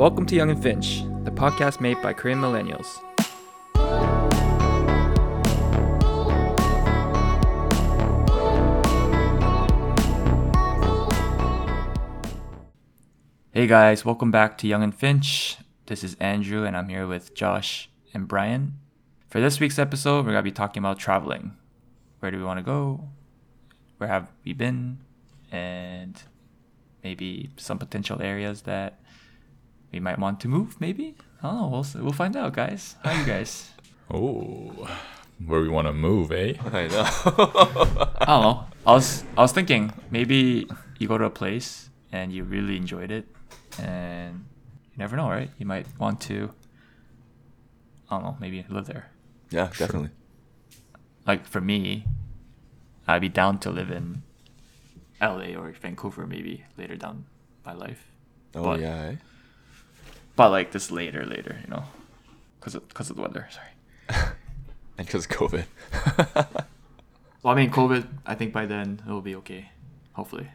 Welcome to Young and Finch, the podcast made by Korean millennials. Hey guys, welcome back to Young and Finch. This is Andrew, and I'm here with Josh and Brian. For this week's episode, we're gonna be talking about traveling. Where do we want to go? Where have we been? And maybe some potential areas that we might want to move. Maybe I don't know. We'll we'll find out, guys. How you guys? Oh, where we want to move, eh? I know. I don't know. I was I was thinking maybe you go to a place and you really enjoyed it, and you never know, right? You might want to. I don't know. Maybe live there. yeah, definitely. Like for me, I'd be down to live in L.A. or Vancouver maybe later down my life. Oh But- yeah. eh? But like this later, later, you know, because of because of the weather. Sorry. And because COVID. Well, I mean, COVID. I think by then it'll be okay. Hopefully,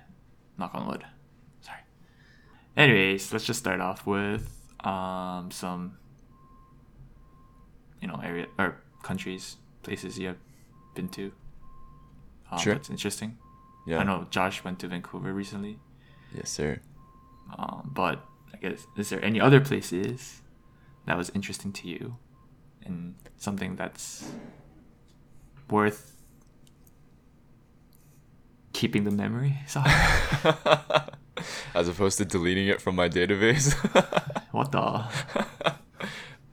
knock on wood. Sorry. Anyways, let's just start off with um some you know area or countries, places you have been to. Um, Sure. That's interesting. yeah. I know Josh went to Vancouver recently, Yes, sir. um, but I guess is there any other places that was interesting to you, and something that's worth keeping the memory? Sorry. As opposed to deleting it from my database. what the?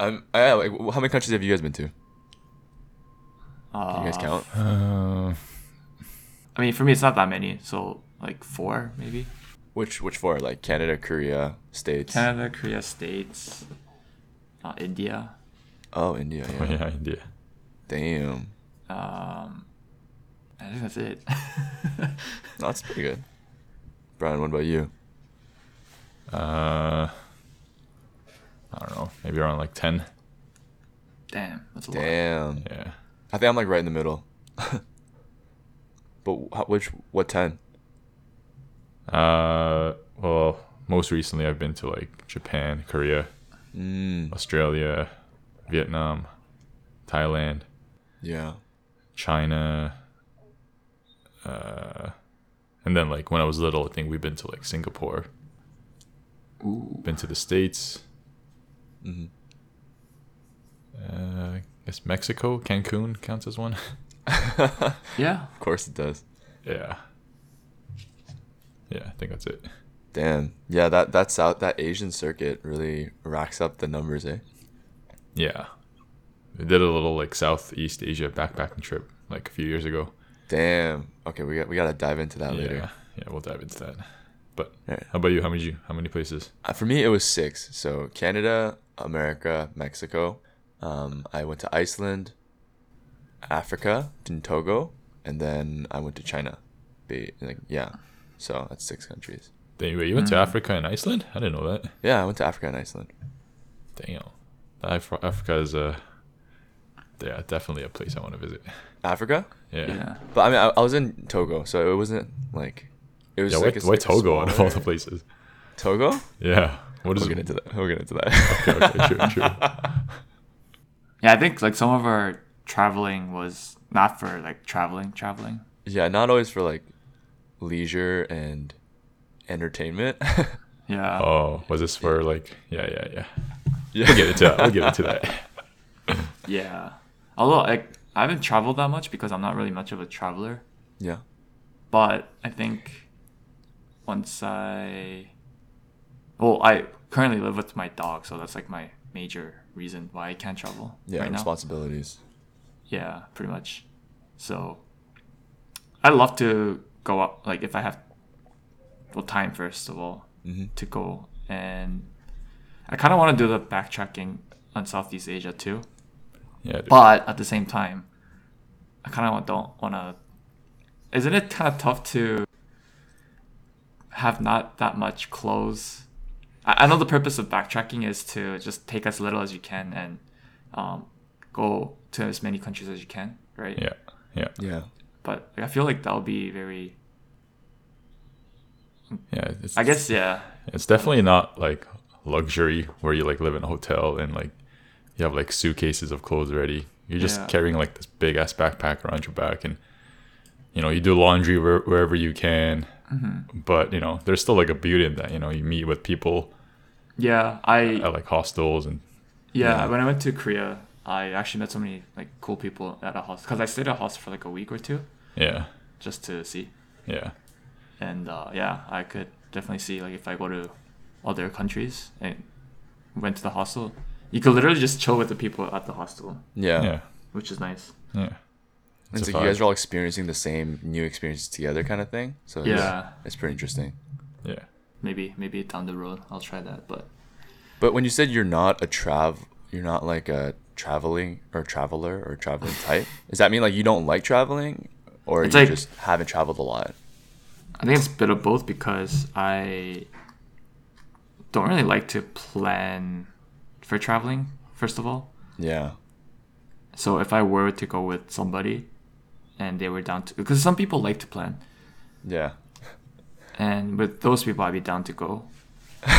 I'm. I, like, how many countries have you guys been to? Uh, Can you guys count? Uh, I mean, for me, it's not that many. So like four, maybe. Which which four? Like Canada, Korea, States. Canada, Korea, States, uh, India. Oh, India. oh, Yeah. yeah, India. Damn. Um, I think that's it. No, that's pretty good. Brian, what about you? Uh, I don't know, maybe around like ten. Damn, that's a lot. Damn. Yeah. I think I'm like right in the middle. but which what ten? Uh, well, most recently I've been to like Japan, Korea, Mm, Australia, Vietnam, Thailand, yeah. China. Uh, and then like when I was little, I think we've been to like Singapore, Ooh. been to the States. hmm Uh, I guess Mexico, Cancun counts as one. Yeah. Of course it does. yeah. Yeah, I think that's it. Damn. Yeah, that that south that Asian circuit really racks up the numbers, eh? Yeah. We did a little like Southeast Asia backpacking trip like a few years ago. Damn. Okay, we got we gotta dive into that yeah. later. Yeah, we'll dive into that. But Alright. how about you? How many you how many places? Uh, for me, it was six. So Canada, America, Mexico. Um, I went to Iceland, Africa, in Togo, and then I went to China. Be like yeah. So that's six countries. Then wait, you went to Mm. Africa and Iceland? I didn't know that. Yeah, I went to Africa and Iceland. Damn. Af- Africa is a yeah, definitely a place I want to visit. Africa, Yeah. Yeah. Yeah, but I mean, I, I was in Togo, so it wasn't like it was why, like a, why like a Togo out of all the places? Togo. Yeah. What is We'll get it? into that. We'll get into that. Okay, okay, true, true. Yeah, I think like some of our traveling was not for like traveling, traveling. Yeah, not always for like leisure and entertainment. Yeah. Oh, was this for like yeah, yeah, yeah. yeah. We'll get into that. We'll get into that. Yeah. Although like I haven't traveled that much because I'm not really much of a traveler. Yeah. But I think once I well, I currently live with my dog, so that's like my major reason why I can't travel Yeah, right now. responsibilities. Yeah, pretty much. So I love to go up like if I have well time first of all hmm to go and I kind of want to do the backtracking on Southeast Asia too. Yeah, dude. But at the same time, I kind of don't want to. Isn't it kind of tough to have not that much clothes? I, I know the purpose of backtracking is to just take as little as you can and um, go to as many countries as you can, right? yeah, yeah, Yeah. But I feel like that'll be very. yeah. It's, I guess yeah. it's definitely not like luxury where you like live in a hotel and like you have like suitcases of clothes already. You're just Yeah. carrying like this big ass backpack around your back, and you know you do laundry where, wherever you can. Mm-hmm. But you know there's still like a beauty in that. You know you meet with people Yeah, I at like hostels and yeah, Yeah. when I went to Korea, I actually met so many like cool people at a hostel because I stayed at a hostel for like a week or two yeah, just to see. yeah, and uh, yeah, I could definitely see like if I go to other countries and went to the hostel, you could literally just chill with the people at the hostel, Yeah. yeah, which is nice. yeah. It's It's a like you guys are all experiencing the same new experiences together, kind of thing. So it's, Yeah, it's pretty interesting. Yeah. maybe maybe down the road I'll try that, but But when you said you're not a trav, you're not like a traveling or traveler or traveling type. Does that mean like you don't like traveling, or It's you like- just haven't traveled a lot? I think it's a bit of both because I don't really like to plan for traveling. First of all, Yeah. so if I were to go with somebody, and they were down to, because some people like to plan. Yeah. and with those people I'd be down to go.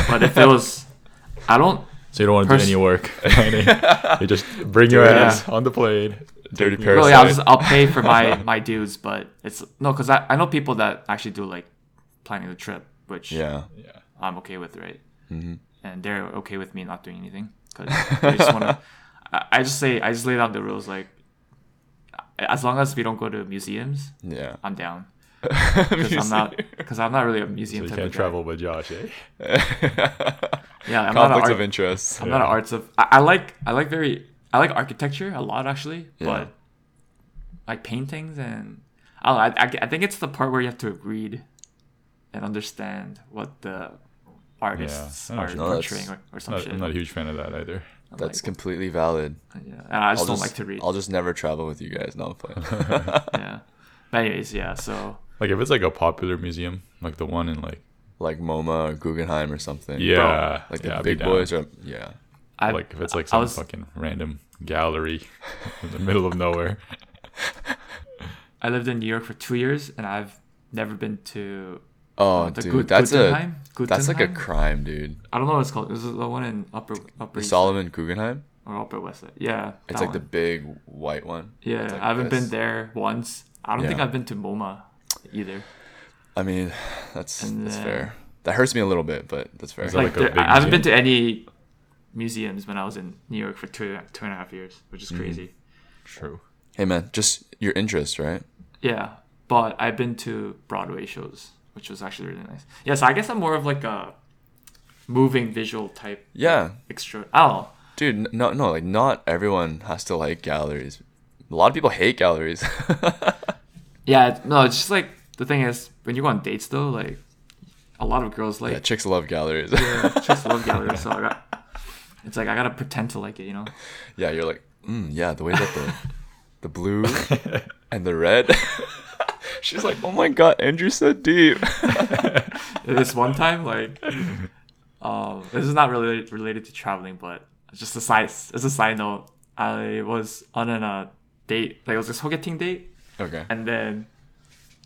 But if it was, I don't. So you don't want to Pers- do any work. you just bring your Yeah. ass on the plane. Dirty take- Parasite. Well, yeah, I'll just I'll pay for my my dues, but it's no, because I, I know people that actually do like planning the trip, which Yeah. Yeah. I'm okay with, right? hmm And they're okay with me not doing anything because they just want to. I, I just say I just lay down the rules like, as long as we don't go to museums, Yeah. I'm down. Because I'm not because I'm not really a So museum you type can't of guy. travel with Josh, eh? Yeah, I'm not an Conflicts art, of interest. I'm not an arts of. I, I like I like very I like architecture a lot actually, Yeah. but like paintings and I, know, I I I think it's the part where you have to read and understand what the artists I know are what. No, portraying or, or some Not, shit. I'm not a huge fan of that either. I'm That's like, completely valid. Uh, yeah, and I just I'll don't just, like to read. I'll just never travel with you guys. No, I'm playing. yeah, but anyways, yeah. So Like if it's like a popular museum, like the one in like like MoMA or Guggenheim or something. yeah, Like the I'd big boys or yeah. I like if it's like some was- fucking random gallery in the middle of nowhere. I lived in New York for two years, and I've never been to Oh, uh, the dude, Gut- that's a Guggenheim? that's like a crime, dude. I don't know what it's called. This is the one in Upper Upper The East Solomon Guggenheim. or Upper West Side. Yeah, It's that like the big white one. Yeah, like I haven't this. been there once. I don't think I've been to MoMA either. I mean, that's And that's then- fair. That hurts me a little bit, but that's fair. That Like, like there, I haven't been to any museums when I was in New York for two two and a half years, which Mm-hmm. is crazy. True. hey man, just your interest, right? Yeah, but I've been to Broadway shows, which was actually really nice. Yeah, so I guess I'm more of like a moving visual type Yeah, extra. I dude. No, no, like not everyone has to like galleries. A lot of people hate galleries. Yeah, no, it's just like the thing is when you go on dates though, like a lot of girls like yeah, chicks love galleries. yeah, chicks love galleries, so I got. It's like I gotta pretend to like it, you know. yeah, you're like, mm, yeah, the way that the the blue and the red. She's like, oh my god, Andrew's so deep. this one time, like, um, this is not really related to traveling, but just a side, it's a side note. I was on a uh, date, like it was a sogeting date, okay. and then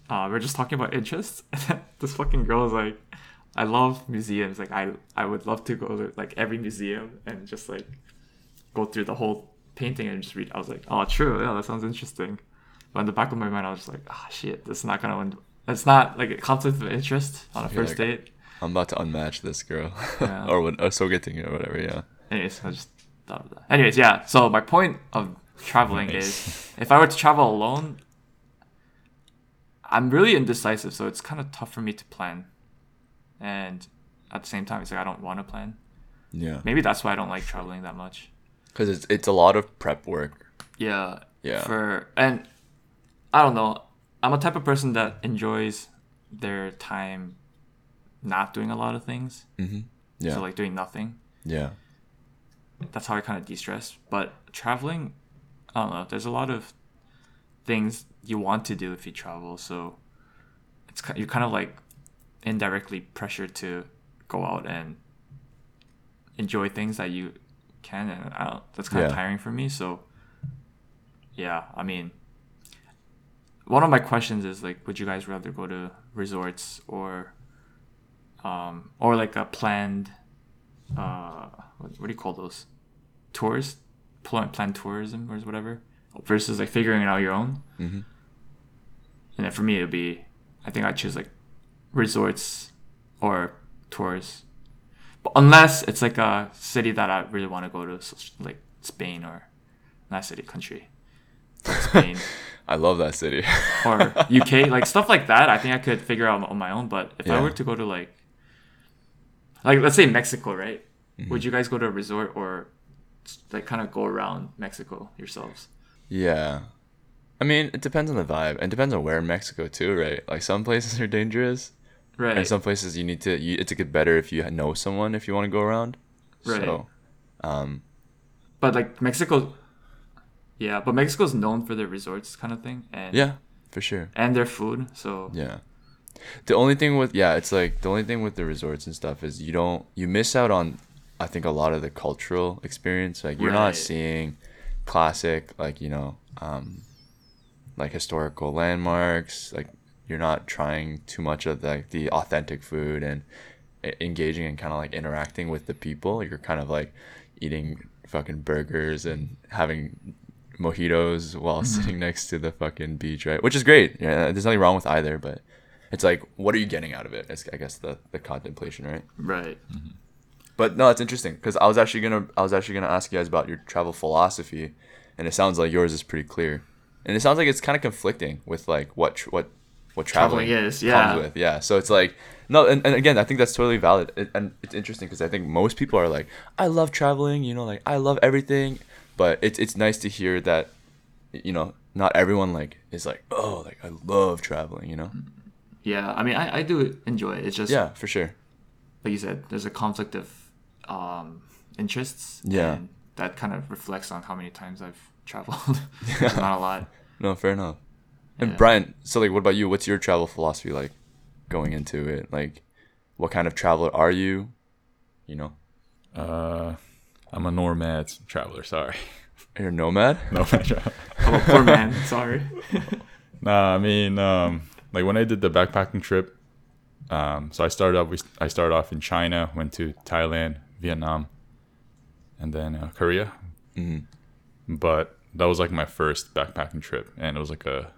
uh, we are just talking about interests. And this fucking girl is like, "I love museums. Like, I I would love to go to like every museum and just like go through the whole painting and just read." I was like, "Oh, true. Yeah, that sounds interesting." But in the back of my mind, I was just like, "Ah, shit. This is not gonna win. It's not like a conflict of interest on a You're first like- date." I'm about to unmatch this girl, Yeah. or when or so getting or whatever. Yeah. Anyways, I just thought of that. Anyways, yeah. So my point of traveling Nice. is, if I were to travel alone, I'm really indecisive, so it's kind of tough for me to plan. And at the same time, it's like I don't want to plan. Yeah. Maybe that's why I don't like traveling that much. Because it's it's a lot of prep work. Yeah. Yeah. For and I don't know. I'm a type of person that enjoys their time not doing a lot of things. Mm-hmm. Yeah. So like doing nothing. yeah. that's how I kind of de-stress. But traveling, I don't know. There's a lot of things you want to do if you travel, so it's you're kind of like indirectly pressured to go out and enjoy things that you can, and I don't, that's kind of tiring for me. So yeah, I mean, one of my questions is like, would you guys rather go to resorts or um or like a planned uh, what, what do you call those? Tours, plan, plan tourism or whatever, versus like figuring it out your own. Mhm. And then for me, it'd be, I think I choose like resorts or tours, but unless it's like a city that I really want to go to, so like Spain or not city, country, Spain. I love that city. or UK, like stuff like that. I think I could figure out on my own. But if I were to go to like, like let's say Mexico, right? Mm-hmm. Would you guys go to a resort or like kind of go around Mexico yourselves? Yeah. I mean, it depends on the vibe. and It depends on where in Mexico too, right? Like some places are dangerous, Right. and some places you need to. You, it's a get better if you know someone if you want to go around. Right. So, um, but like Mexico, yeah. But Mexico's known for their resorts kind of thing, and yeah, for sure. and their food. So Yeah. The only thing with yeah, it's like the only thing with the resorts and stuff is you don't you miss out on I think a lot of the cultural experience. Like you're Right. not seeing classic like, you know, um like historical landmarks, like you're not trying too much of like the authentic food and engaging and kind of like interacting with the people. You're kind of like eating fucking burgers and having mojitos while sitting next to the fucking beach, right? Which is great. Yeah, there's nothing wrong with either, but it's like, what are you getting out of it? It's, I guess the the contemplation, right? right. But no, it's interesting because I was actually gonna I was actually gonna ask you guys about your travel philosophy, and it sounds like yours is pretty clear, and it sounds like it's kind of conflicting with like what tr- what what traveling, Traveling is, yeah. comes with. Yeah, so it's like no, and, and again, I think that's totally valid, It- and it's interesting because I think most people are like, I love traveling, you know, like I love everything, but it's it's nice to hear that, you know, not everyone like is like, oh, like I love traveling, you know. Yeah. I mean, I, I do enjoy it. It's just Yeah, for sure. like you said, there's a conflict of um, interests. Yeah. And that kind of reflects on how many times I've traveled. It's not a lot. No, fair enough. And Yeah. Brian, so like, what about you? What's your travel philosophy like, going into it? Like, what kind of traveler are you? You know, Uh, I'm a nomad traveler. Sorry, you're a nomad. nomad traveler. I'm a poor man. Sorry. Nah, I mean, um, like when I did the backpacking trip, um, so I started off. We, I started off in China, went to Thailand, Vietnam, and then uh, Korea. Mhm. But that was like my first backpacking trip, and it was like a.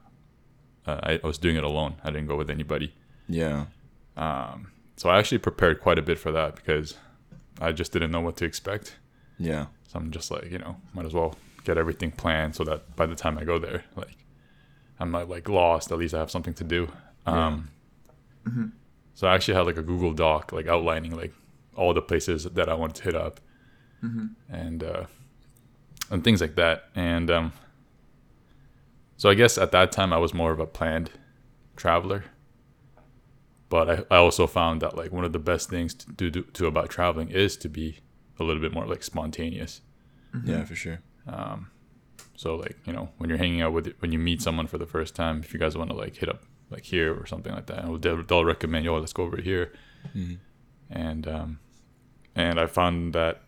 Uh, I, I was doing it alone. I didn't go with anybody. Yeah, Um, So I actually prepared quite a bit for that because I just didn't know what to expect. yeah, So I'm just like, you know, might as well get everything planned so that by the time I go there, like, I'm not like lost. At least I have something to do. Um, So I actually had like a Google Doc, like outlining like all the places that I wanted to hit up, and uh, and things like that. And um, so I guess at that time I was more of a planned traveler. But I, I also found that like one of the best things to do, do to about traveling is to be a little bit more like spontaneous. yeah, for sure. So like you know when you're hanging out with when you meet someone for the first time, if you guys want to like hit up like here or something like that, they'll, they'll recommend yo let's go over here, and um, and I found that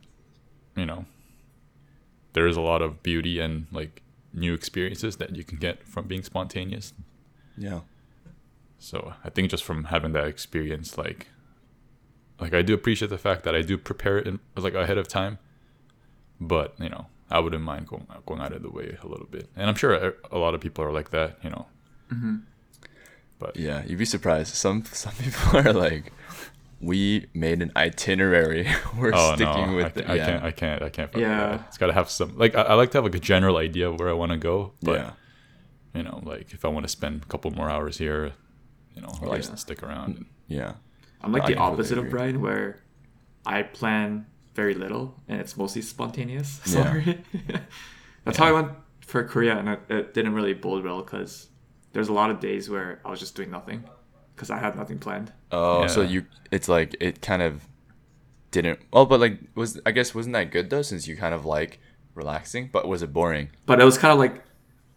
you know there is a lot of beauty and like new experiences that you can get from being spontaneous. Yeah, So I think just from having that experience, like, like I do appreciate the fact that I do prepare it in, like ahead of time, but you know I wouldn't mind going going out of the way a little bit, and I'm sure a- a lot of people are like that, you know. Mm-hmm. But yeah. You'd be surprised. Some some people are like, we made an itinerary. We're oh sticking no, with I, it. ca- I yeah. can't, I can't, I can't. Yeah. that. it's got to have some like I, I like to have like a general idea of where I want to go, but yeah, you know, like if I want to spend a couple more hours here, you know, I like yeah. to stick around. And, yeah, I'm like I the completely opposite of. Brian, where I plan very little and it's mostly spontaneous. Yeah. Sorry. That's how I went for Korea, and it, it didn't really bode well because there's a lot of days where I was just doing nothing because I had nothing planned. Oh, so you it's like it kind of didn't. Oh, but like was I guess wasn't that good though since you kind of like relaxing, but was it boring? But it was kind of like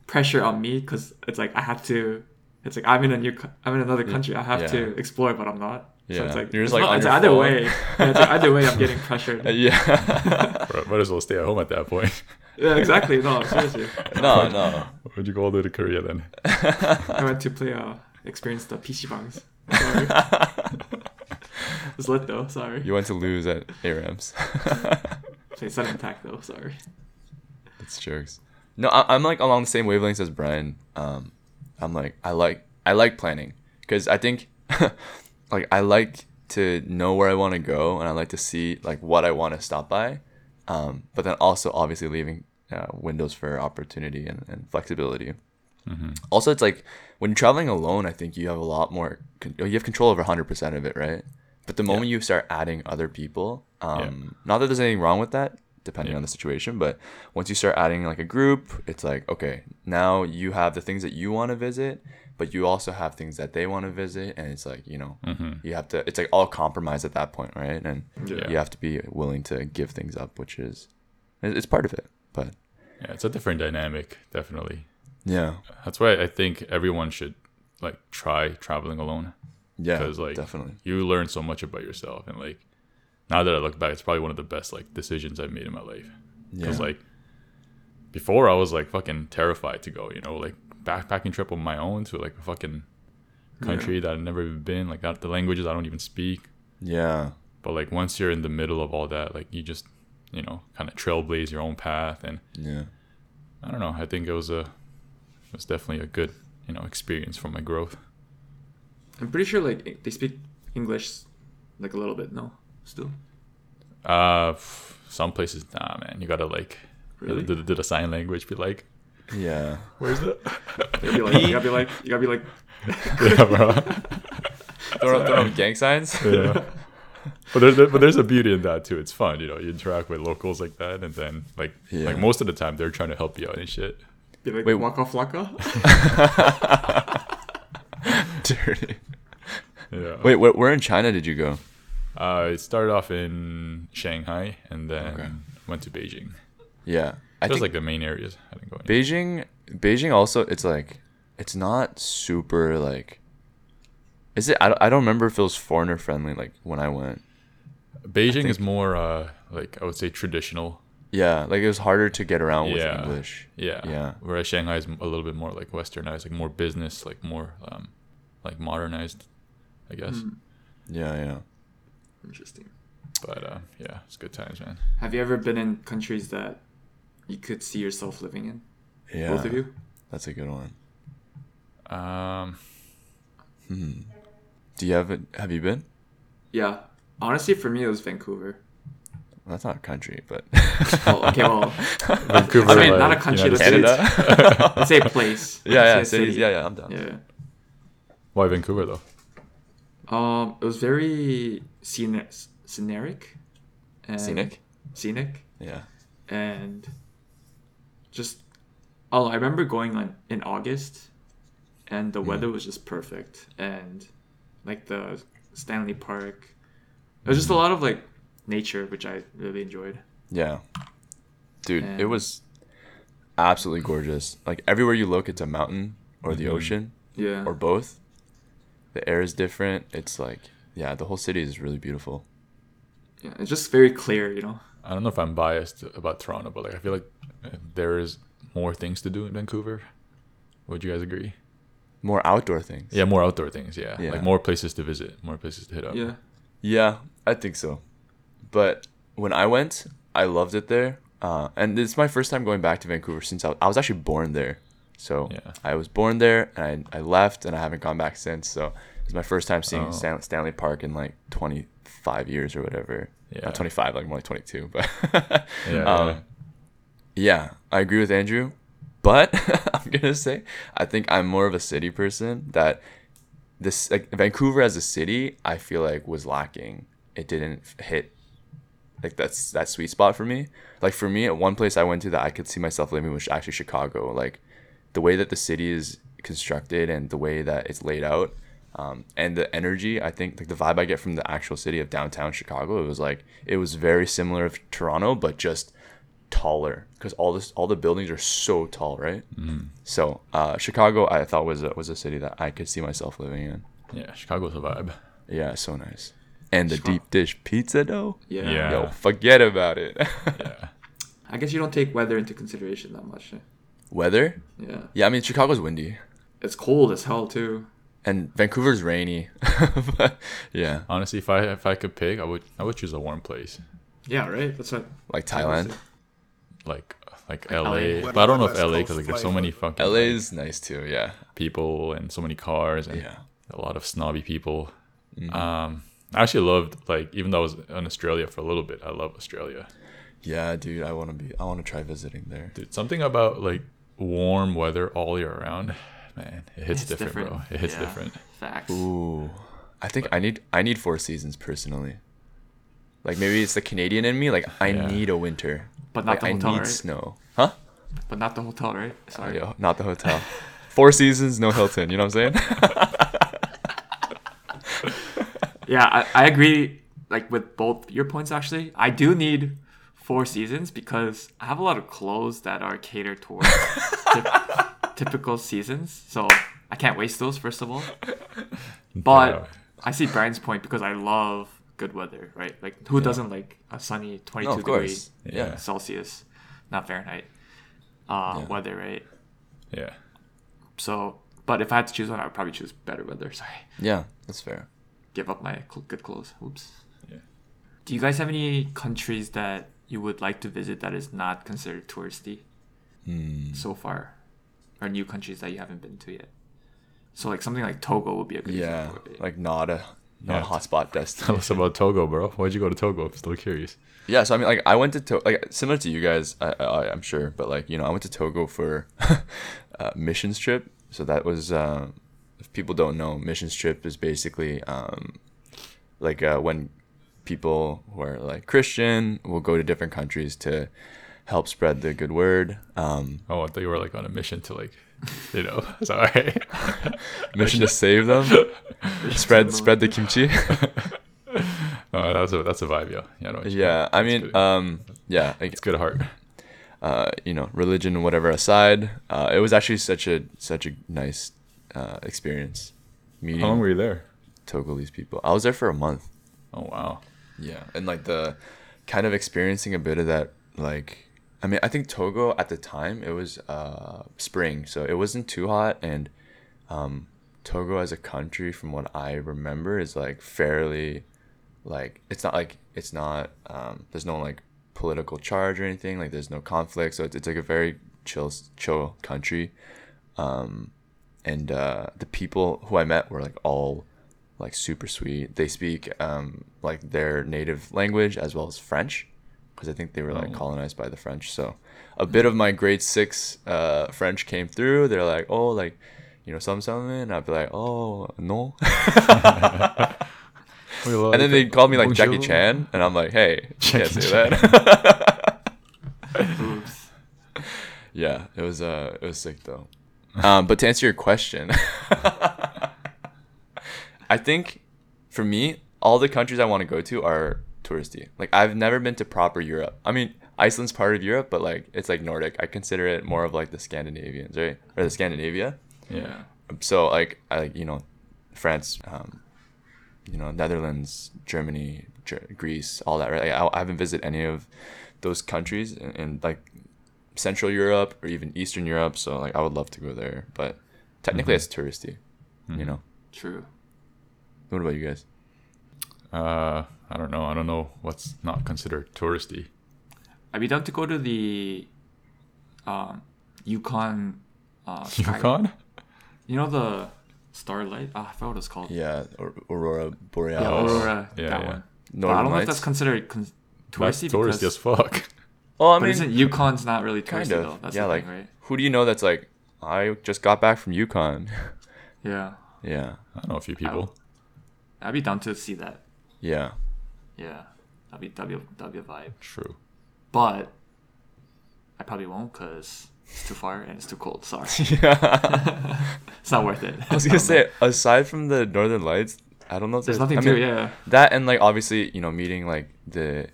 pressure on me because it's like I have to. It's like I'm in a new, I'm in another country. I have Yeah. to explore, but I'm not. So Yeah. it's like You're just, it's like, not- it's either phone. way. Yeah, it's like either way, I'm getting pressured. yeah. Bro, might as well stay at home at that point. Yeah, exactly. No, seriously. no, no. Where'd you go all the way to Korea then? I went to play uh experience the PC bangs. Sorry. was lit though. Sorry. You went to lose at ARAMS. Play sudden attack though. Sorry. That's jokes. No, I, I'm like along the same wavelengths as Brian. Um, I'm like I like I like planning because I think like I like to know where I want to go and I like to see like what I want to stop by. Um, but then also obviously leaving uh, windows for opportunity and, and flexibility. Also, it's like when you're traveling alone, I think you have a lot more. You have control over 100% of it, right? But the moment you start adding other people, um, not that there's anything wrong with that, depending Yeah. on the situation, but once you start adding like a group, it's like okay, now you have the things that you want to visit, but you also have things that they want to visit, and it's like you know, you have to. It's like all compromise at that point, right? And Yeah. you have to be willing to give things up, which is it's part of it. But Yeah, it's a different dynamic, definitely. Yeah, That's why I think everyone should like try traveling alone yeah, because like definitely, you learn so much about yourself and like now that I look back, it's probably one of the best like decisions I've made in my life. yeah, Because like before, I was like fucking terrified to go. You know, like backpacking trip on my own to like a fucking country that I've never even been. Like the languages I don't even speak. yeah, But like once you're in the middle of all that, like you just you know kind of trailblaze your own path. And yeah. I don't know. I think it was a was definitely a good you know experience for my growth. I'm pretty sure like they speak English, like a little bit. No, still. Uh, f- some places, nah, man. You gotta like Really? do, do the sign language. Be like, Yeah. where's the? You gotta be like, you gotta be like, you gotta be like, yeah, bro. throw, up, throw up gang signs. yeah. But there's but there's a beauty in that too. It's fun, you know. You interact with locals like that, and then like Yeah. like most of the time they're trying to help you out and shit. Be like Wait. waka flocka. Dirty. Yeah. Wait, where, where in China did you go? Uh, it started off in Shanghai and then Okay. went to Beijing. Yeah, I think like the main areas. I didn't go. In. Beijing. Beijing also, it's like, it's not super like. Is it? I don't, I don't remember if it was foreigner friendly like when I went. Beijing think- is more uh like I would say traditional. Yeah, like it was harder to get around with Yeah. English. Yeah. Yeah. Whereas Shanghai is a little bit more like westernized, like more business, like more um like modernized, I guess. Hmm. Yeah, yeah. Interesting. But uh, yeah, it's good times, man. Have you ever been in countries that you could see yourself living in? Yeah. Both of you? That's a good one. Um, Hmm. Do you have it? Have you been? Yeah. Honestly, for me, it was Vancouver. Well, that's not a country, but Oh, okay, well, Vancouver. I mean, not a country, let's say Canada. let's say a place. yeah, yeah, say cities. city. Yeah, yeah. I'm down. Yeah. Why Vancouver though? Um, it was very scenic, scenic, and Scenic. scenic, Yeah. and just oh, I remember going on in August, and the weather was just perfect, and like the Stanley Park, it was just a lot of like nature, which I really enjoyed. Yeah. Dude, it was absolutely gorgeous. Like everywhere you look, it's a mountain or the Mhm. ocean Yeah. or both. The air is different. It's like, yeah, the whole city is really beautiful. yeah, it's just very clear, you know. I don't know if I'm biased about Toronto, but like I feel like uh, there is more things to do in Vancouver. Would you guys agree? More outdoor things. Yeah, more outdoor things. Yeah, Yeah. like more places to visit, more places to hit up. Yeah. Yeah, I think so. But when I went, I loved it there. Uh, and it's my first time going back to Vancouver since I, I was actually born there. So Yeah. I was born there and I, I left and I haven't gone back since. So it's my first time seeing Oh. Stan, Stanley Park in like 25 years or whatever. Yeah. Not 25, like more like 22. But Yeah, um, yeah. yeah, I agree with Andrew. But I'm gonna say I think I'm more of a city person. That this like Vancouver as a city, I feel like was lacking. It didn't hit like that's that sweet spot for me. Like for me, at one place I went to that I could see myself living was actually Chicago. Like the way that the city is constructed and the way that it's laid out. Um, and the energy, I think, like the vibe I get from the actual city of downtown Chicago, it was like it was very similar to Toronto, but just taller because all this all the buildings are so tall, right? Mm-hmm. So uh, Chicago, I thought was a, was a city that I could see myself living in. yeah, Chicago's a vibe. Yeah, so nice. And the deep dish pizza dough. Yeah. Yeah. yo, forget about it. Yeah, I guess you don't take weather into consideration that much. eh? Weather? Yeah. Yeah, I mean Chicago's windy. It's cold as hell too. and Vancouver's rainy. but yeah, Honestly, if I if I could pick, I would I would choose a warm place Yeah, right. That's what. like Thailand. like like LA. LA. But I don't know if LA because like there's so many fucking LA like, is nice too. Yeah, people and so many cars and yeah. a lot of snobby people. Mm-hmm. Um, I actually loved like even though I was in Australia for a little bit, I love Australia. Yeah, dude, I want to be. I want to try visiting there. Dude, something about like warm weather all year round, man, it hits It's different, bro. It hits Yeah. different. Facts. Ooh, I think I need. I need four seasons personally. Like maybe it's the Canadian in me. Like I Yeah. need a winter. But not like the I hotel, need right? snow. Huh? But not the hotel, right? Sorry. Yo, not the hotel. Four seasons, no Hilton. You know what I'm saying? Yeah, I, I agree. Like with both your points, actually, I do need four seasons because I have a lot of clothes that are catered towards typ- typical seasons. So I can't waste those. First of all, but Yeah. I see Brian's point because I love good weather, right? Like who doesn't like a sunny twenty-two no, of degree. Yeah. Yeah. Celsius, not Fahrenheit, uh, Yeah. weather, right? Yeah. So, but if I had to choose one, I would probably choose better weather. Sorry. Yeah, that's fair. Give up my cl- good clothes. Oops. Yeah. Do you guys have any countries that you would like to visit that is not considered touristy Hmm. so far, or new countries that you haven't been to yet? So like something like Togo would be a good Yeah, example. like not a not Yeah. a hotspot Tell us about Togo, bro. Why'd you go to Togo? I'm still curious. Yeah, so I mean, like I went to to- like similar to you guys, I, I, I'm sure, but like you know, I went to Togo for a missions trip. So that was, uh, if people don't know, missions trip is basically um, like uh, when people who are like Christian will go to different countries to help spread the good word. Um, Oh, I thought you were like on a mission to like, you know, sorry. mission to save them, spread spread the kimchi. oh, that's a that's a vibe, yeah. Yeah, I know what yeah, I mean, good. um, yeah, like, it's good heart. uh, you know, religion, whatever aside, uh, it was actually such a such a nice uh, experience meeting How long were you there? Togolese people. I was there for a month. Oh wow. Yeah, and like the kind of experiencing a bit of that, like, I mean, I think Togo at the time it was uh, spring, so it wasn't too hot, and um, Togo as a country, from what I remember, is like fairly, like, it's not like it's not. Um, there's no like political charge or anything. Like, there's no conflict, so it's, it's like a very chill, chill country. Um, and uh, the people who I met were like all like super sweet. They speak um, like their native language as well as French, because I think they were like Oh. colonized by the French. So a bit of my grade six uh, French came through. They're like, oh, like you know, some something. And I'd be like, oh, no. and then they called me like Jackie Chan, and I'm like, hey, you can't say Chan. that. Oops. yeah, it was uh, it was sick though. Um, but to answer your question, I think for me, all the countries I want to go to are touristy. Like I've never been to proper Europe. I mean, Iceland's part of Europe, but like it's like Nordic. I consider it more of like the Scandinavians, right? Or the Scandinavia. Yeah. So like I like you know, France, um, you know, Netherlands, Germany, Ger- Greece, all that. Right? Like, I, I haven't visited any of those countries and, in like Central Europe or even Eastern Europe. So like I would love to go there, but technically it's touristy. You know. True. What about you guys? Uh, I don't know. I don't know what's not considered touristy. I'd be down to go to the um, Yukon. Uh, Yukon? You know the starlight? Ah, I forgot what it's called. Yeah, or, Aurora Borealis. Yeah, Aurora. Yeah, that yeah. one. But I don't know if that's considered con- That's touristy touristy because, as fuck. Oh, I but mean, isn't Yukon's not really touristy kind though? of. That's yeah, the like thing, right? who do you know that's like? I just got back from Yukon. Yeah, yeah, I know a few people. I'd be down to see that. yeah. Yeah, that'd be that'd be that'd be a vibe. True. But I probably won't because it's too far and it's too cold. Sorry, yeah. it's not worth it. I was gonna say, aside from the Northern Lights, I don't know if there's there's, nothing I to mean. Yeah, That and like obviously, you know, meeting like the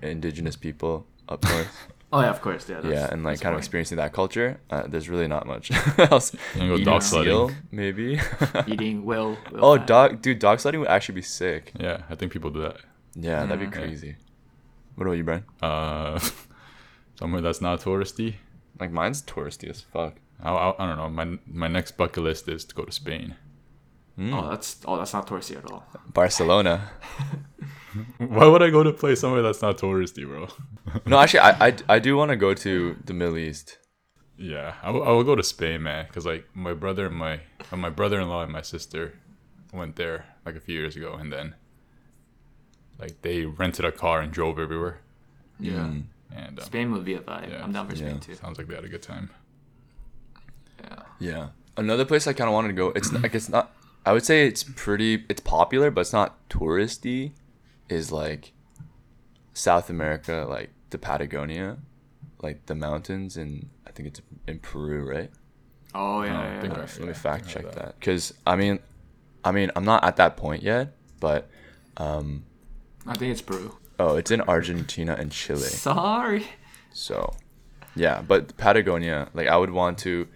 indigenous people up north. oh yeah, of course. Yeah, yeah, and like that's kind of experiencing that culture. Uh, there's really not much else. You go dog seal, sledding. maybe. eating will. will oh, fat. dog, dude, dog sledding would actually be sick. Yeah, I think people do that. Yeah, that'd be Mm. crazy. What about you, Brian? Uh, somewhere that's not touristy. Like mine's touristy as fuck. I, I, I don't know. My my next bucket list is to go to Spain. Oh, that's oh, that's not touristy at all. Barcelona. Why would I go to play somewhere that's not touristy, bro? No, actually, I I, I do want to go to the Middle East. Yeah, I, w- I will go to Spain, man, because like my brother and my uh, my brother-in-law and my sister went there like a few years ago, and then like they rented a car and drove everywhere, Yeah, Mm. and um, Spain would be a vibe. Yeah. I'm down for Spain Yeah. too. sounds like they had a good time. Yeah. Yeah. Another place I kind of wanted to go. It's like it's not. I would say it's pretty. It's popular, but it's not touristy. Is like South America, like the Patagonia, like the mountains, and I think it's in Peru, right? Oh yeah, Oh, yeah, yeah. Let me fact check that. that. Because I mean, I mean, I'm not at that point yet, but um, I think it's Peru. oh, it's in Argentina and Chile. Sorry. So, yeah, but Patagonia, like I would want to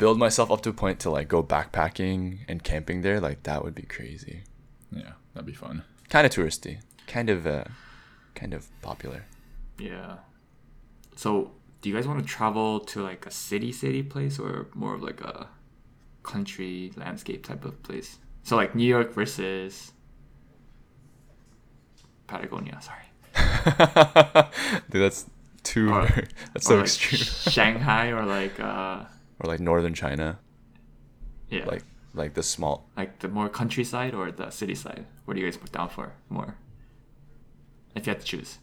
build myself up to a point to like go backpacking and camping there. Like that would be crazy. Yeah, that'd be fun. Kind of touristy, kind of, uh, kind of popular. Yeah. So, do you guys want to travel to like a city, city place, or more of like a country landscape type of place? So, like New York versus Patagonia. Sorry. Dude, that's too. Or- that's so like extreme. Shanghai or like uh, or like northern China, yeah, like like the small. like the more countryside or the city side. What do you guys put down for more? If you had to choose.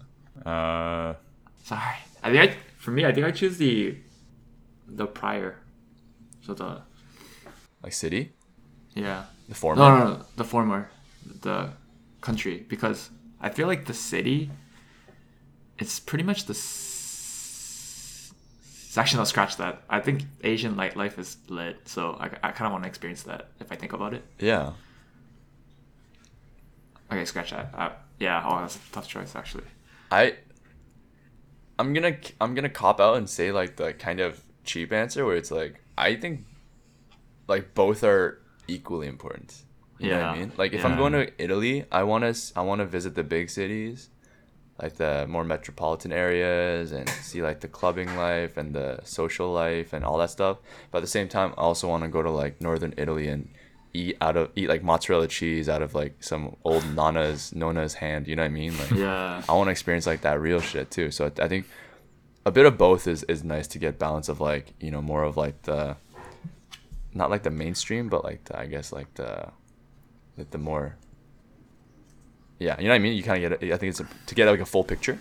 Uh, Sorry. I think I, for me, I think I choose the the prior. So the Like city, yeah. the former. No, no, no, the former, the country, because I feel like the city. It's pretty much the. It's actually not scratch that. I think Asian nightlife is lit, so I, I kind of want to experience that if I think about it. Yeah, Okay, scratch that. Uh, yeah, oh, that's a tough choice actually. I. I'm gonna I'm gonna cop out and say like the kind of cheap answer where it's like I think, like both are equally important. You know what I Yeah, mean? Like if I'm going to Italy, I want to I want to visit the big cities, like the more metropolitan areas, and see like the clubbing life and the social life and all that stuff. But at the same time, I also want to go to like northern Italy and eat out of eat like mozzarella cheese out of like some old nana's nona's hand. You know what I mean? Like Yeah. I want to experience like that real shit too. So I think a bit of both is is nice to get balance of like you know more of like the not like the mainstream, but like the, I guess like the like the more yeah, you know what I mean. You kind of get it. I think it's a, to get like a full picture.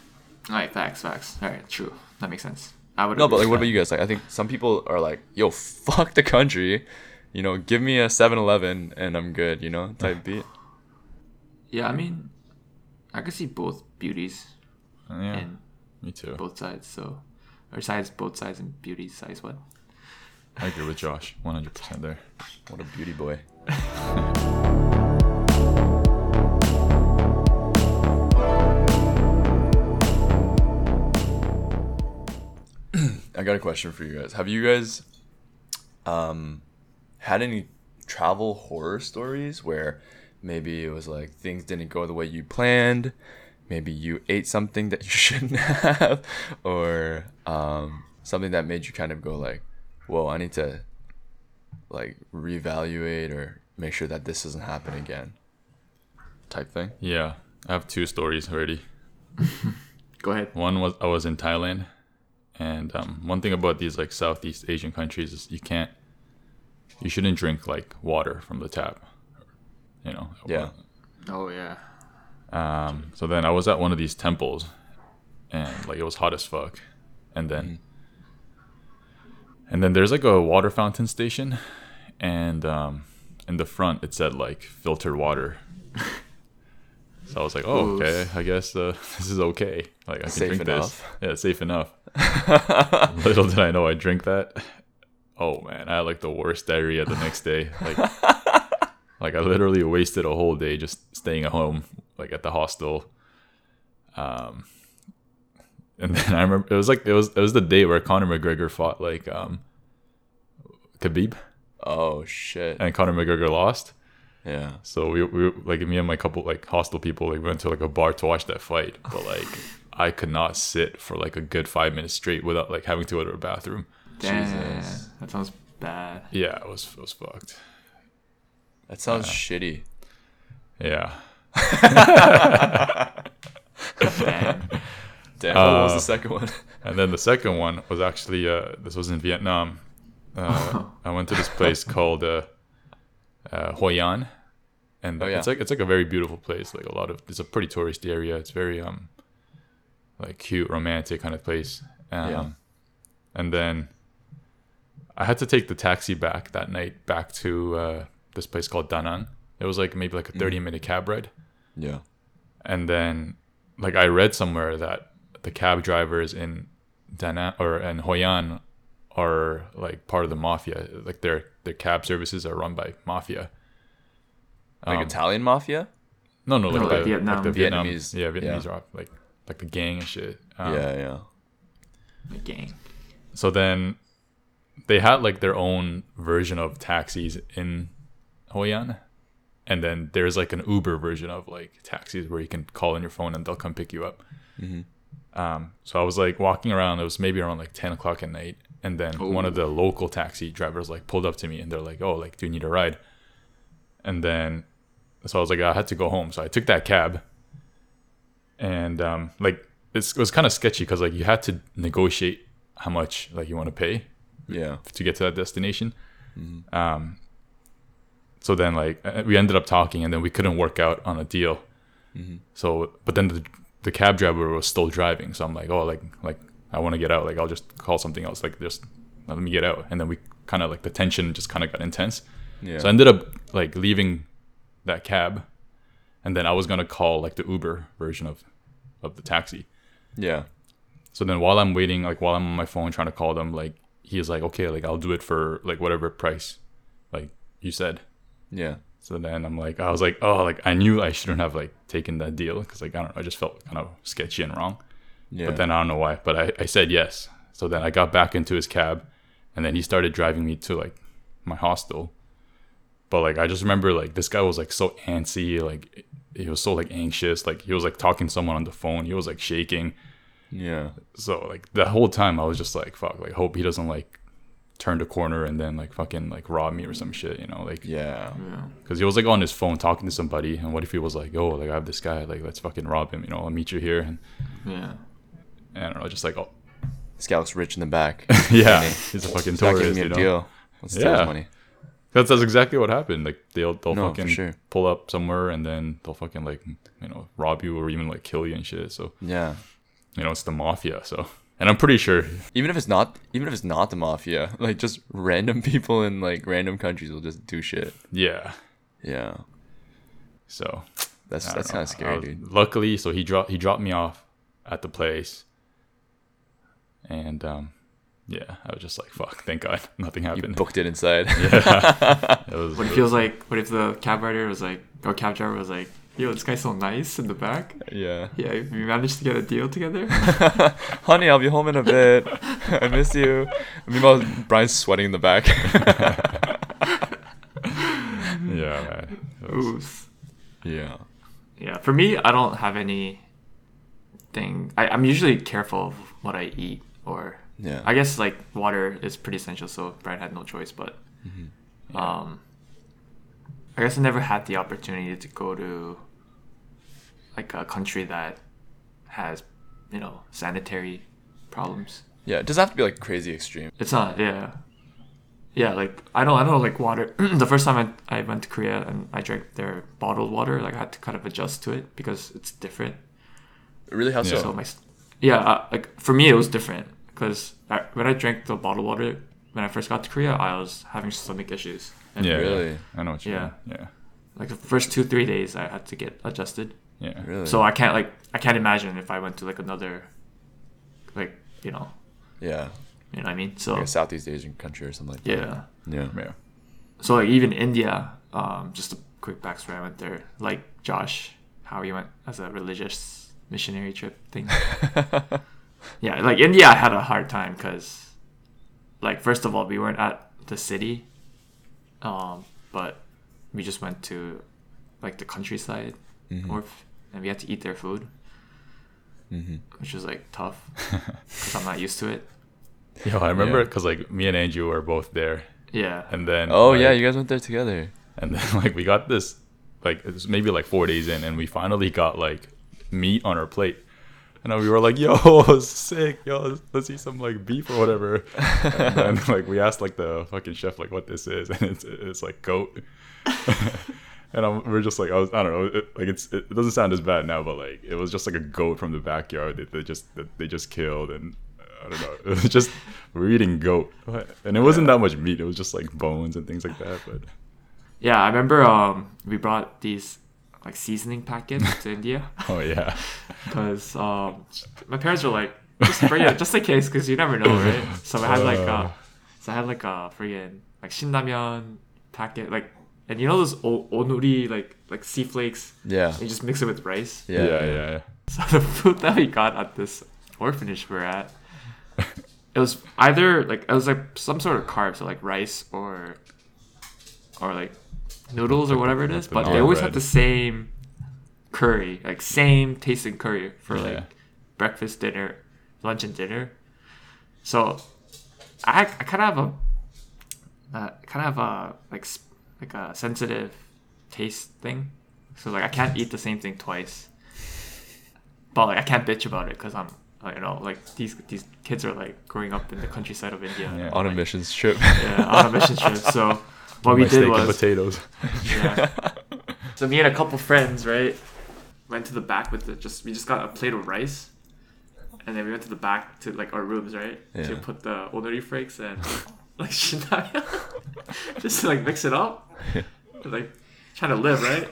All right, facts, facts. All right, true. That makes sense. I would. No, but like, what about you guys? Like, I think some people are like, "Yo, fuck the country," you know, give me a 7-Eleven and I'm good, you know, type beat. Yeah, I mean, I could see both beauties oh, yeah, in me too. both sides. So, or sides, both sides, and beauty size. What? I agree with Josh, 100% there. What a beauty boy. got a question for you guys. Have you guys um had any travel horror stories where maybe it was like things didn't go the way you planned, maybe you ate something that you shouldn't have or um something that made you kind of go like, "Whoa, I need to like reevaluate or make sure that this doesn't happen again." type thing. Yeah, I have two stories already. Go ahead. One was I was in Thailand, and um, one thing about these like Southeast Asian countries is you can't, you shouldn't drink like water from the tap. You know. Yeah. Oh yeah. Um, so then I was at one of these temples, and like it was hot as fuck, and then, and then there's like a water fountain station, and um, in the front it said like filtered water. so I was like, oh Oof. okay, I guess uh, this is okay. Like I can Safe drink enough. this. Yeah, safe enough. Little did I know I drink that. Oh man, I had like the worst diarrhea the next day. Like, like I literally wasted a whole day just staying at home, like at the hostel. Um, and then I remember it was like it was it was the day where Conor McGregor fought like um, Khabib, Oh shit. and Conor McGregor lost. Yeah. So we, we like me and my couple like hostel people like went to like a bar to watch that fight, but like I could not sit for like a good five minutes straight without like having to go to a bathroom. Damn. Jesus. That sounds bad. Yeah, it was it was fucked. That sounds shitty. Yeah. Damn. Damn. what was Uh, the second one? And then the second one was actually uh, this was in Vietnam. Uh, I went to this place called uh, uh, Hoi An, and Oh, yeah. it's like it's like a very beautiful place. Like a lot of it's a pretty touristy area. It's very um like cute, romantic kind of place. Um, Yeah. And then I had to take the taxi back that night back to uh, this place called Danang. It was like maybe like a thirty minute cab ride yeah. and then like I read somewhere that the cab drivers in Danang or in Hoi An are like part of the mafia. Like their their cab services are run by mafia. Like Um, Italian mafia? No, no, like, No, the, like Vietnam. like the Vietnam, Vietnamese, yeah, Vietnamese yeah. are like like the gang and shit. Um, yeah, yeah. The gang. So then they had like their own version of taxis in Hoi An. And then there's like an Uber version of like taxis where you can call in your phone and they'll come pick you up. Um, so I was like walking around. It was maybe around like 10 o'clock at night. And then one of the local taxi drivers like pulled up to me and they're like, oh, like, do you need a ride? And then, so I was like, I had to go home. So I took that cab. And um, like, it's, it was kind of sketchy because like you had to negotiate how much like you want to pay Yeah. to get to that destination. Um, so then like uh, we ended up talking, and then we couldn't work out on a deal. So, but then the the cab driver was still driving, so I'm like, oh, like like I want to get out. Like I'll just call something else. Like just let me get out. And then we kind of like the tension just kind of got intense. Yeah. So I ended up like leaving that cab, and then I was gonna call like the Uber version of of the taxi. yeah. So then while I'm waiting, like while I'm on my phone trying to call them, like he's like, okay, like I'll do it for like whatever price, like you said. Yeah. So then I'm like, I was like, oh, like I knew I shouldn't have like taken that deal because like I don't know, I just felt kind of sketchy and wrong. Yeah. But then I don't know why, but I, I said yes. So then I got back into his cab, and then he started driving me to like my hostel. But like I just remember like this guy was like so antsy, like he was so like anxious, like he was like talking to someone on the phone, he was like shaking. yeah. So like the whole time I was just like fuck, like hope he doesn't like turn the corner and then like fucking like rob me or some shit, you know, like Yeah. Yeah. because he was like on his phone talking to somebody, and what if he was like, oh, like I have this guy, like let's fucking rob him, you know, I'll meet you here, and, Yeah. and I don't know, just like oh This guy looks rich in the back. yeah, he's a fucking He's not tourist, giving me you a know. deal. Let's steal Yeah. his money. That's that's exactly what happened. Like they'll they'll No, fucking sure. pull up somewhere and then they'll fucking like you know rob you or even like kill you and shit. So Yeah. you know it's the mafia. So and I'm pretty sure Even if it's not, even if it's not the mafia, like just random people in like random countries will just do shit. yeah. Yeah. So That's that's kind of scary, was- dude. Luckily, so he dropped he dropped me off at the place, and um, yeah, I was just like, "Fuck, thank God, nothing happened. You happened." booked it inside. yeah, it was. What it feels like, what if the cab rider was like, or cab driver was like, yo, this guy's so nice in the back. yeah. Yeah, we managed to get a deal together. Honey, I'll be home in a bit. I miss you. Meanwhile, Brian's sweating in the back. yeah, man. Was- Oof. yeah. Yeah, for me, I don't have any thing. I, I'm usually careful of what I eat, or Yeah. I guess like water is pretty essential. So Brian had no choice, but um, I guess I never had the opportunity to go to like a country that has you know sanitary problems. Yeah. It doesn't have to be like crazy extreme. It's not, yeah. Yeah, like I don't, I don't like water. the first time I, I went to Korea and I drank their bottled water, like I had to kind of adjust to it because it's different. It Really, how Yeah. so? So my, yeah, uh, like for me it was different because when I drank the bottled water when I first got to Korea, I was having stomach issues. And yeah, Really? I know what you Yeah. mean. Yeah, Like the first two three days, I had to get adjusted. yeah, Really? So I can't like I can't imagine if I went to like another, like you know, yeah. you know what I mean. So Like a Southeast Asian country or something like yeah. Yeah. yeah. So like even India, um, just a quick backstory. I went there, like Josh, how he went as a religious missionary trip thing. yeah, like India, I had a hard time because, like, first of all, we weren't at the city, um, but we just went to like the countryside, or and we had to eat their food, Mm-hmm. which was like tough because I'm not used to it. Yo, I remember Yeah. because like me and Andrew were both there, Yeah, and then Oh yeah, you guys went there together. and then like we got this like it was maybe like four days in, and we finally got like meat on our plate. And we were like, "Yo, sick! Yo, let's eat some like beef or whatever." and then like we asked like the fucking chef like what this is, and it's it's like goat. and I'm, we're just like, I, was, I don't know, it, like it's it doesn't sound as bad now, but like it was just like a goat from the backyard that they just that they just killed, and I don't know, it was just we're eating goat, and it wasn't that much meat. It was just like bones and things like that. But Yeah, I remember um, we brought these like seasoning packets to India oh yeah, because um, my parents were like, just bring it just in case because you never know, right? So I had like a, Uh. so I had like a friggin' like shinramyeon packet, like and you know those o- onuri like like sea flakes. Yeah. You just mix it with rice. Yeah. yeah, yeah. yeah. So the food that we got at this orphanage we're at, it was either like it was like some sort of carb, so like rice or or like noodles or whatever it is. But they always bread. have the same curry, like same tasting curry for like breakfast, dinner, lunch, and dinner. So I I kind of have a uh, kind of have a like like a sensitive taste thing. So like I can't eat the same thing twice. But like I can't bitch about it because I'm you know like these these kids are like growing up in the countryside of India. Yeah. On a missions trip. yeah, on a mission trip. So what we My did steak and was potatoes. yeah. so me and a couple friends, right, went to the back with the just we just got a plate of rice, and then we went to the back to like our rooms, right, to put the onori flakes and like shinaya, just to like mix it up, like trying to live, right.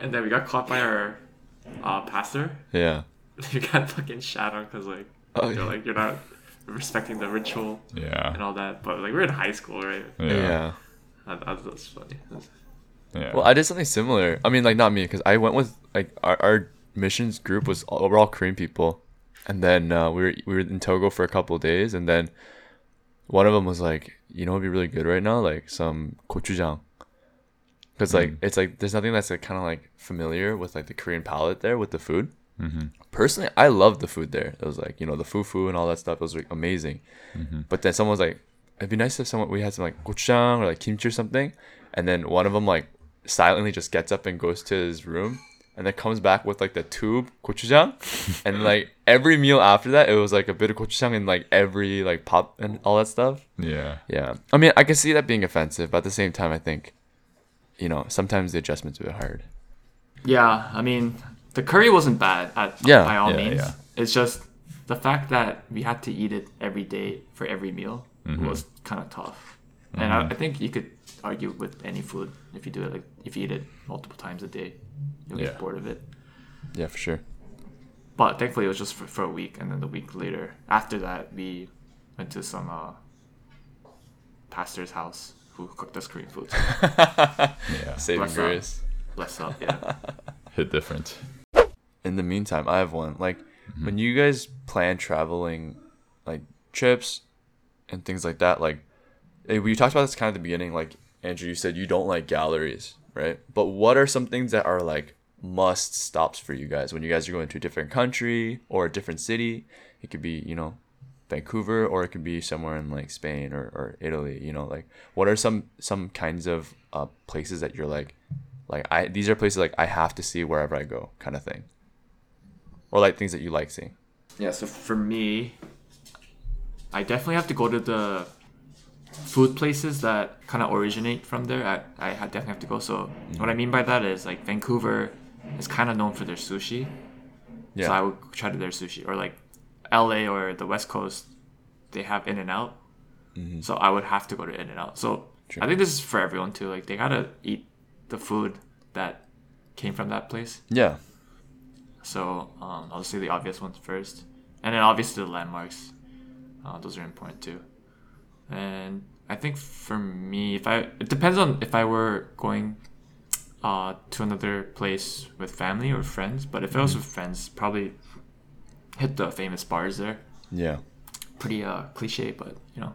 And then we got caught by our uh, pastor. yeah. we got fucking shat on because like Oh, you're yeah. like you're not respecting the ritual yeah. and all that. But like we're in high school, right? yeah, Yeah. yeah. That, that, that's funny. Well, I did something similar. I mean, like not me, because I went with like our, our missions group was all, we're all Korean people, and then uh, we were we were in Togo for a couple of days, and then one of them was like, you know, what'd be really good right now, like some gochujang, because like it's like there's nothing that's like kind of like familiar with like the Korean palate there with the food. Mm-hmm. Personally, I loved the food there. It was like you know the fufu and all that stuff. It was like amazing. But then someone was like, it'd be nice if someone we had some like gochujang or like kimchi or something, and then one of them like silently just gets up and goes to his room, and then comes back with like the tube gochujang, and like every meal after that, it was like a bit of gochujang and like every like pop and all that stuff. yeah, Yeah, I mean I can see that being offensive, but at the same time, I think, you know, sometimes the adjustment's are hard. Yeah, I mean, the curry wasn't bad at, Yeah, by all yeah, means. yeah. It's just the fact that we had to eat it every day for every meal Mm-hmm. was kind of tough. And I, I think you could argue with any food if you do it like if you eat it multiple times a day, you'll get bored of it. Yeah, for sure. But thankfully, it was just for, for a week, and then the week later, after that, we went to some uh, pastor's house who cooked us Korean food. yeah. Saving grace. Bless up, yeah. Hit different. In the meantime, I have one. Like Mm-hmm. when you guys plan traveling, like trips and things like that. Like eh, we talked about this kind of at the beginning. Like Andrew, you said you don't like galleries, right? But what are some things that are like must stops for you guys when you guys are going to a different country or a different city? It could be you know Vancouver or it could be somewhere in like Spain or, or Italy. You know, like what are some some kinds of uh, places that you're like like I these are places like I have to see wherever I go kind of thing or like things that you like seeing. Yeah, so for me, I definitely have to go to the food places that kind of originate from there. I, I definitely have to go. So what I mean by that is like Vancouver is kind of known for their sushi. Yeah. So I would try to their sushi or like LA or the West Coast, they have In-N-Out. Mm-hmm. So I would have to go to In-N-Out. So Sure. I think this is for everyone too. Like they gotta eat the food that came from that place. yeah. So um, I'll say the obvious ones first, and then obviously the landmarks. Uh, those are important too. And I think for me, if I it depends on if I were going uh, to another place with family or friends. But if I was with friends, probably hit the famous bars there. Yeah. Pretty uh, cliche, but you know.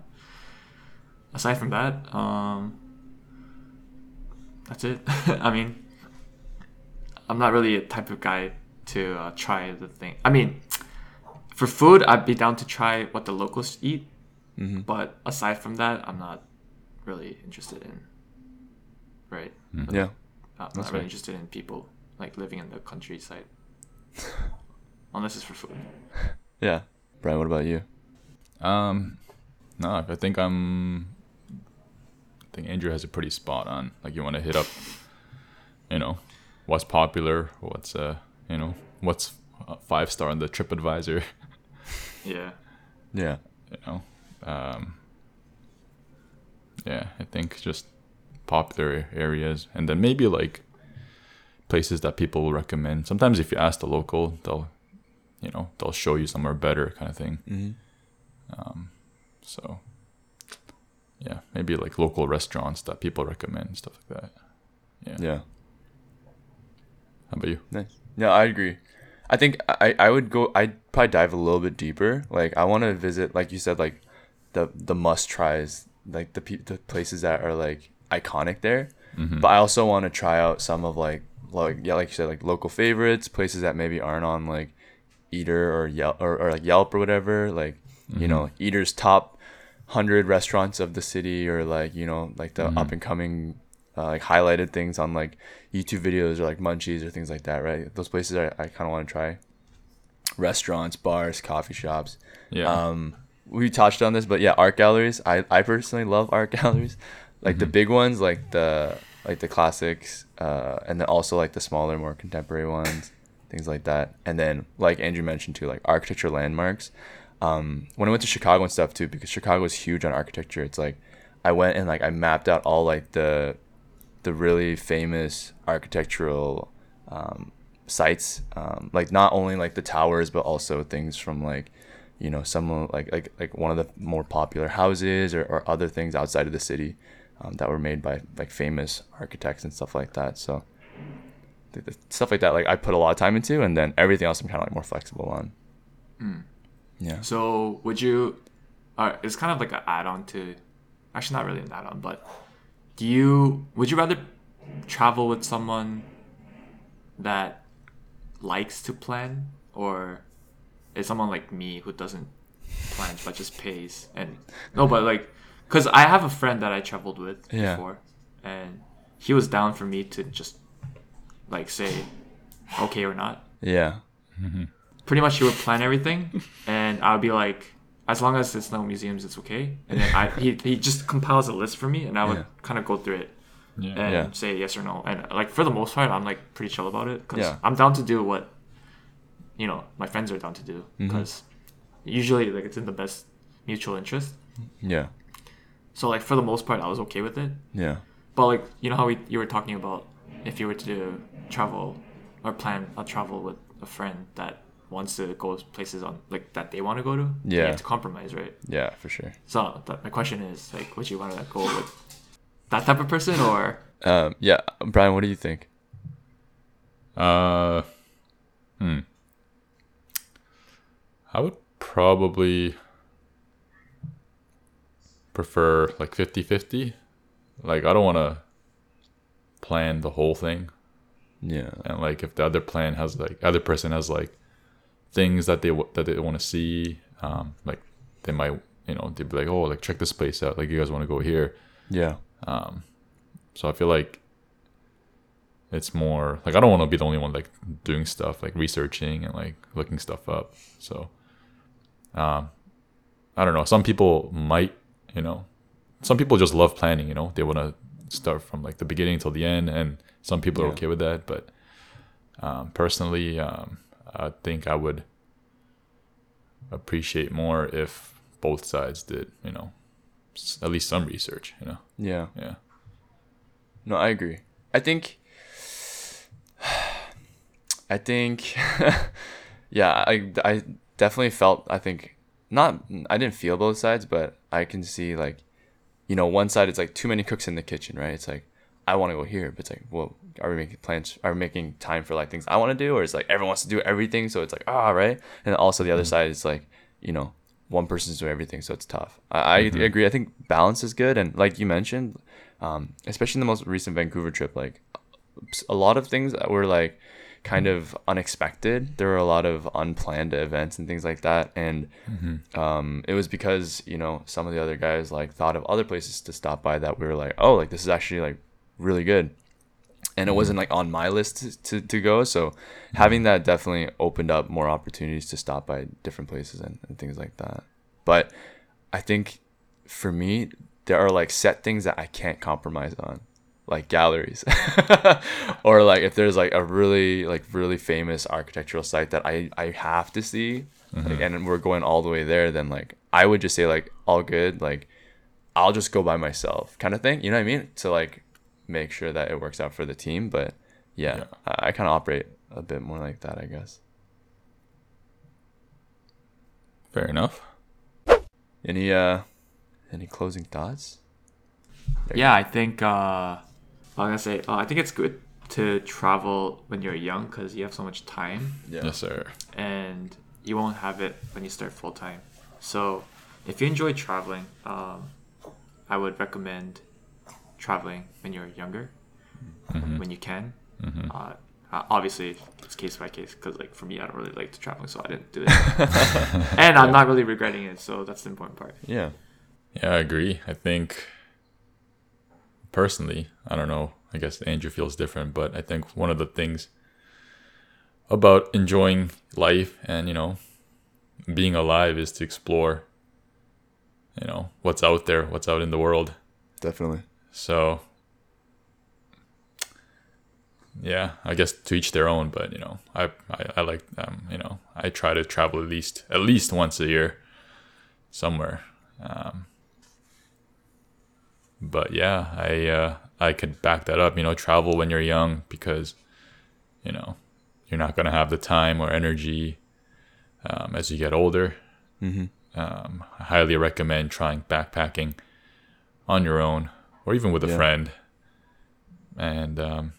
Aside from that, um, that's it. I mean, I'm not really a type of guy to uh, try the thing. I mean, for food, I'd be down to try what the locals eat. Mm-hmm. But aside from that, I'm not really interested in right? Mhm. Yeah. Not, That's not really right. interested in people like living in the countryside, unless it's for food. Yeah. Brian, what about you? Um, no, I think I'm. I think Andrew has a pretty spot on. Like you want to hit up, you know, what's popular, what's uh, you know, what's uh, five star on the TripAdvisor. Yeah. Yeah. you know um yeah i think just popular areas and then maybe like places that people will recommend sometimes if you ask the local they'll you know they'll show you somewhere better kind of thing Mm-hmm. so yeah maybe like local restaurants that people recommend stuff like that yeah, Yeah. how about you Nice. Yeah, I agree. I think I, I would go I'd probably dive a little bit deeper. Like I want to visit like you said like the the must tries, like the pe- the places that are like iconic there. Mhm. But I also want to try out some of like like yeah, like you said like local favorites, places that maybe aren't on like Eater or Yelp or, or like Yelp or whatever, like you know, Eater's top 100 restaurants of the city or like, you know, like the Mhm. up and coming uh, like highlighted things on like YouTube videos or like munchies or things like that, right? Those places I, I kind of want to try. Restaurants, bars, coffee shops. yeah Um, we touched on this, but yeah, art galleries. I, I personally love art galleries, like the Mhm. big ones, like the like the classics, uh, and then also like the smaller, more contemporary ones, things like that. And then like Andrew mentioned too, like architecture landmarks. Um, when I went to Chicago and stuff too, because Chicago is huge on architecture. It's like I went and like I mapped out all like the the really famous architectural um, sites, um, like not only like the towers, but also things from like you know some like like like one of the more popular houses or, or other things outside of the city um, that were made by like famous architects and stuff like that. So stuff like that, like I put a lot of time into, and then everything else I'm kind of like more flexible on. Yeah. So would you? Uh, it's kind of like an add-on to, actually not really an add-on, but do you would you rather travel with someone that likes to plan or is someone like me who doesn't plan but just pays and no but like because I have a friend that I traveled with Yeah. before and he was down for me to just like say okay or not Yeah. pretty much he would plan everything and I would be like as long as there's no museums it's okay and then I he, he just compiles a list for me and I would Yeah. kind of go through it yeah and Yeah. say yes or no and like for the most part I'm like pretty chill about it because Yeah. I'm down to do what you know my friends are down to do Mm-hmm. because usually like it's in the best mutual interest Yeah. so like for the most part I was okay with it Yeah. but like you know how we, you were talking about if you were to travel or plan a travel with a friend that wants to go places on like that they want to go to, then you Yeah. have to compromise, right? Yeah. For sure. So th- my question is like, would you want to go with that type of person or Um, yeah. Brian, what do you think? Uh, hmm. I would probably prefer like 50 50. Like, I don't want to plan the whole thing. Yeah. And like, if the other plan has like, other person has like things that they, that they want to see, um, like they might, you know, they'd be like, oh, like check this place out. Like, you guys want to go here. Yeah. Um, so I feel like it's more like I don't want to be the only one like doing stuff, like researching and like looking stuff up. So, um, I don't know. Some people might, you know, some people just love planning. You know, they want to start from like the beginning till the end, and some people are okay with that. But um, personally, um, I think I would appreciate more if both sides did, you know, at least some research. You know, Yeah. yeah. No, I agree. I think. I think. yeah, I I definitely felt. I think not. I didn't feel both sides, but I can see like, you know, one side it's like too many cooks in the kitchen, right? It's like I want to go here, but it's like, well, are we making plans? Are we making time for like things I want to do, or it's like everyone wants to do everything, so it's like ah, right? And also the other side is like, you know, one person's doing everything, so it's tough. I, I agree. I think balance is good, and like you mentioned, um, especially in the most recent Vancouver trip, like a lot of things that were like kind of unexpected. There were a lot of unplanned events and things like that, and um, it was because you know some of the other guys like thought of other places to stop by that we were like, oh, like this is actually like really good. And it mm-hmm. wasn't like on my list to, to, to go. So having mm-hmm. that definitely opened up more opportunities to stop by different places and, and things like that. But I think for me, there are like set things that I can't compromise on, like galleries, or like if there's like a really like really famous architectural site that I I have to see, like, mm-hmm. and we're going all the way there, then like I would just say like all good, like I'll just go by myself, kind of thing. You know what I mean? To like make sure that it works out for the team. But yeah, Yeah. I, I kind of operate a bit more like that, I guess. Fair enough. Any uh, any closing thoughts? There Yeah, I think uh, I'm gonna say uh, I think it's good to travel when you're young because you have so much time Yeah. Yes, sir. and you won't have it when you start full time. So if you enjoy traveling, um, I would recommend traveling when you're younger, when you can. Uh, uh, obviously, it's case by case because, like, for me, I don't really like to traveling, so I didn't do it, and I'm not really regretting it. So that's the important part. Yeah. Yeah, I agree. I think personally, I don't know. I guess Andrew feels different, but I think one of the things about enjoying life and, you know, being alive is to explore, you know, what's out there, what's out in the world. Definitely. So, yeah, I guess to each their own. But you know, I I, I like um, you know I try to travel at least at least once a year, somewhere. Um, but yeah, I uh, I could back that up. You know, travel when you're young because, you know, you're not gonna have the time or energy um, as you get older. Mm-hmm. Um, I highly recommend trying backpacking on your own or even with a Yeah. friend. And um,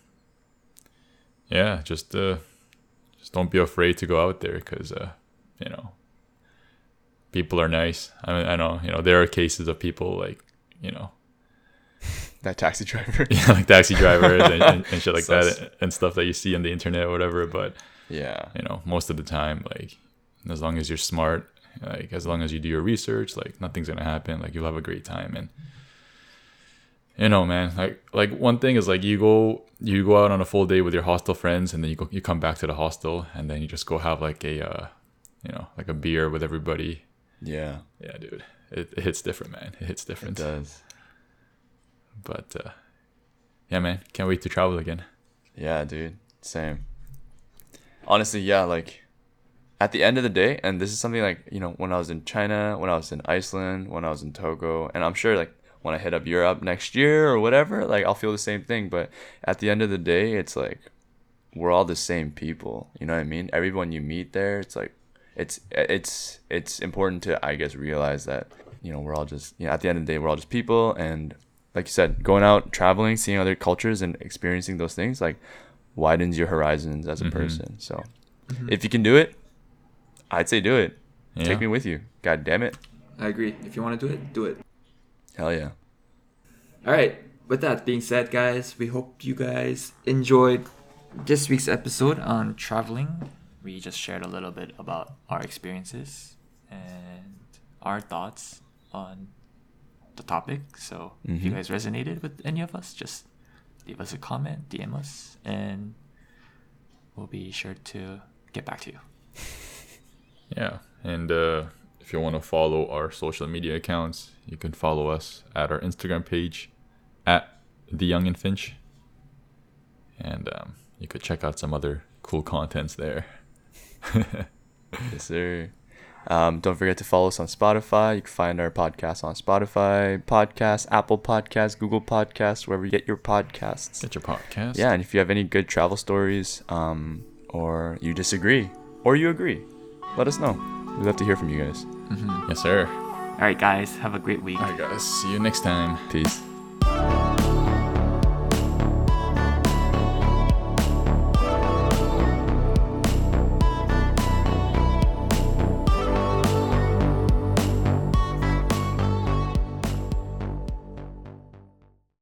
yeah, just uh, just don't be afraid to go out there because uh, you know people are nice. I mean, I know you know there are cases of people like you know That taxi driver. yeah, like taxi drivers and, and, and shit like that and stuff that you see on the internet or whatever. But yeah. you know, most of the time, like as long as you're smart, like as long as you do your research, like nothing's gonna happen. Like you'll have a great time and you know, man, like like one thing is like you go you go out on a full day with your hostel friends and then you go you come back to the hostel and then you just go have like a uh you know, like a beer with everybody. Yeah. Yeah, dude. It, it hits different, man. It hits different. It does. But uh yeah, man, can't wait to travel again. Yeah, dude. Same. Honestly, yeah, like at the end of the day, and this is something like, you know, when I was in China, when I was in Iceland, when I was in Togo, and I'm sure like when I hit up Europe next year or whatever, like I'll feel the same thing. But at the end of the day, it's like we're all the same people. You know what I mean? Everyone you meet there, it's like it's it's it's important to I guess realize that, you know, we're all just you know, at the end of the day we're all just people and like you said, going out, traveling, seeing other cultures and experiencing those things, like widens your horizons as a Mhm. person. So if you can do it, I'd say do it. Yeah. Take me with you. God damn it. I agree. If you want to do it, do it. Hell yeah. All right. With that being said, guys, we hope you guys enjoyed this week's episode on traveling. We just shared a little bit about our experiences and our thoughts on the topic. So if you Mhm. guys resonated with any of us, just leave us a comment, DM us, and we'll be sure to get back to you. Yeah. And uh, if you want to follow our social media accounts, you can follow us at our Instagram page at the Young and Finch. And um, you could check out some other cool contents there. Yes, sir. Um, don't forget to follow us on Spotify. You can find our podcast on Spotify, Podcast, Apple Podcasts, Google Podcasts, wherever you get your podcasts. Get your podcast. Yeah, and if you have any good travel stories, um, or you disagree, or you agree, let us know. We'd love to hear from you guys. Yes, sir. All right, guys, have a great week. All right, guys. See you next time. Peace.